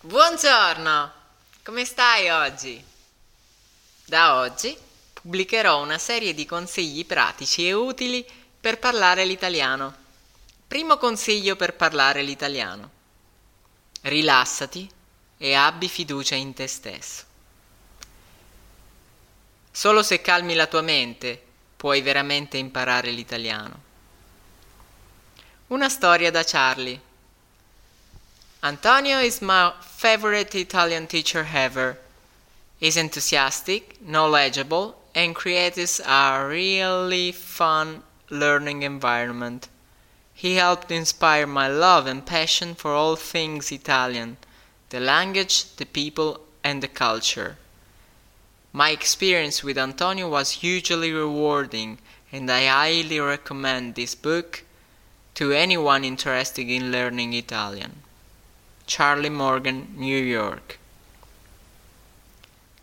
Buongiorno, come stai oggi? Da oggi pubblicherò una serie di consigli pratici e utili per parlare l'italiano. Primo consiglio per parlare l'italiano. Rilassati e abbi fiducia in te stesso. Solo se calmi la tua mente puoi veramente imparare l'italiano. Una storia da Charlie. Antonio is my favorite Italian teacher ever. He's enthusiastic, knowledgeable, and creates a really fun learning environment. He helped inspire my love and passion for all things Italian the language, the people, and the culture. My experience with Antonio was hugely rewarding, and I highly recommend this book to anyone interested in learning Italian. Charlie Morgan, New York.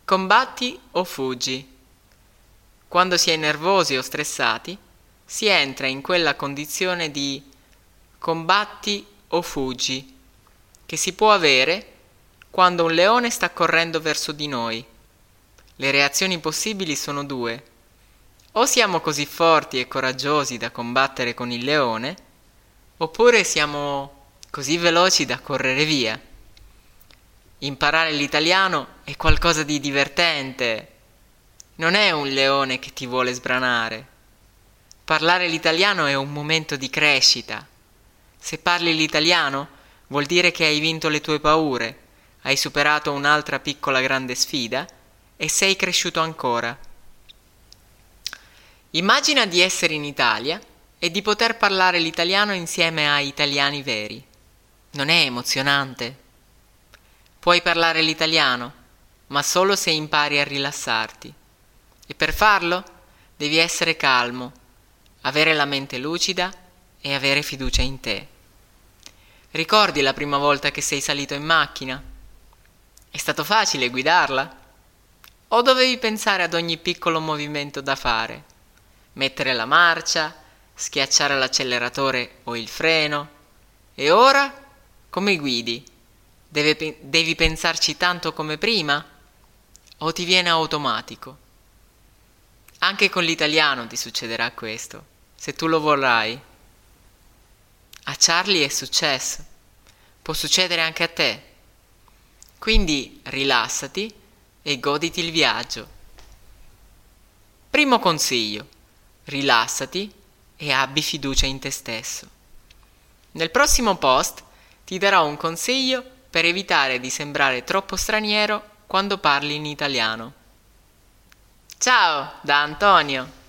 Combatti o fuggi. Quando si è nervosi o stressati, si entra in quella condizione di combatti o fuggi che si può avere quando un leone sta correndo verso di noi. Le reazioni possibili sono due. O siamo così forti e coraggiosi da combattere con il leone, oppure siamo così veloci da correre via. Imparare l'italiano è qualcosa di divertente. Non è un leone che ti vuole sbranare. Parlare l'italiano è un momento di crescita. Se parli l'italiano vuol dire che hai vinto le tue paure, hai superato un'altra piccola grande sfida e sei cresciuto ancora. Immagina di essere in Italia e di poter parlare l'italiano insieme a italiani veri. Non è emozionante? Puoi parlare l'italiano, ma solo se impari a rilassarti. E per farlo devi essere calmo, avere la mente lucida e avere fiducia in te. Ricordi la prima volta che sei salito in macchina? È stato facile guidarla? O dovevi pensare ad ogni piccolo movimento da fare? Mettere la marcia, schiacciare l'acceleratore o il freno? E ora? Come guidi? Deve, devi pensarci tanto come prima? O ti viene automatico? Anche con l'italiano ti succederà questo, se tu lo vorrai. A Charlie è successo. Può succedere anche a te. Quindi rilassati e goditi il viaggio. Primo consiglio. Rilassati e abbi fiducia in te stesso. Nel prossimo post ti darò un consiglio per evitare di sembrare troppo straniero quando parli in italiano. Ciao da Antonio!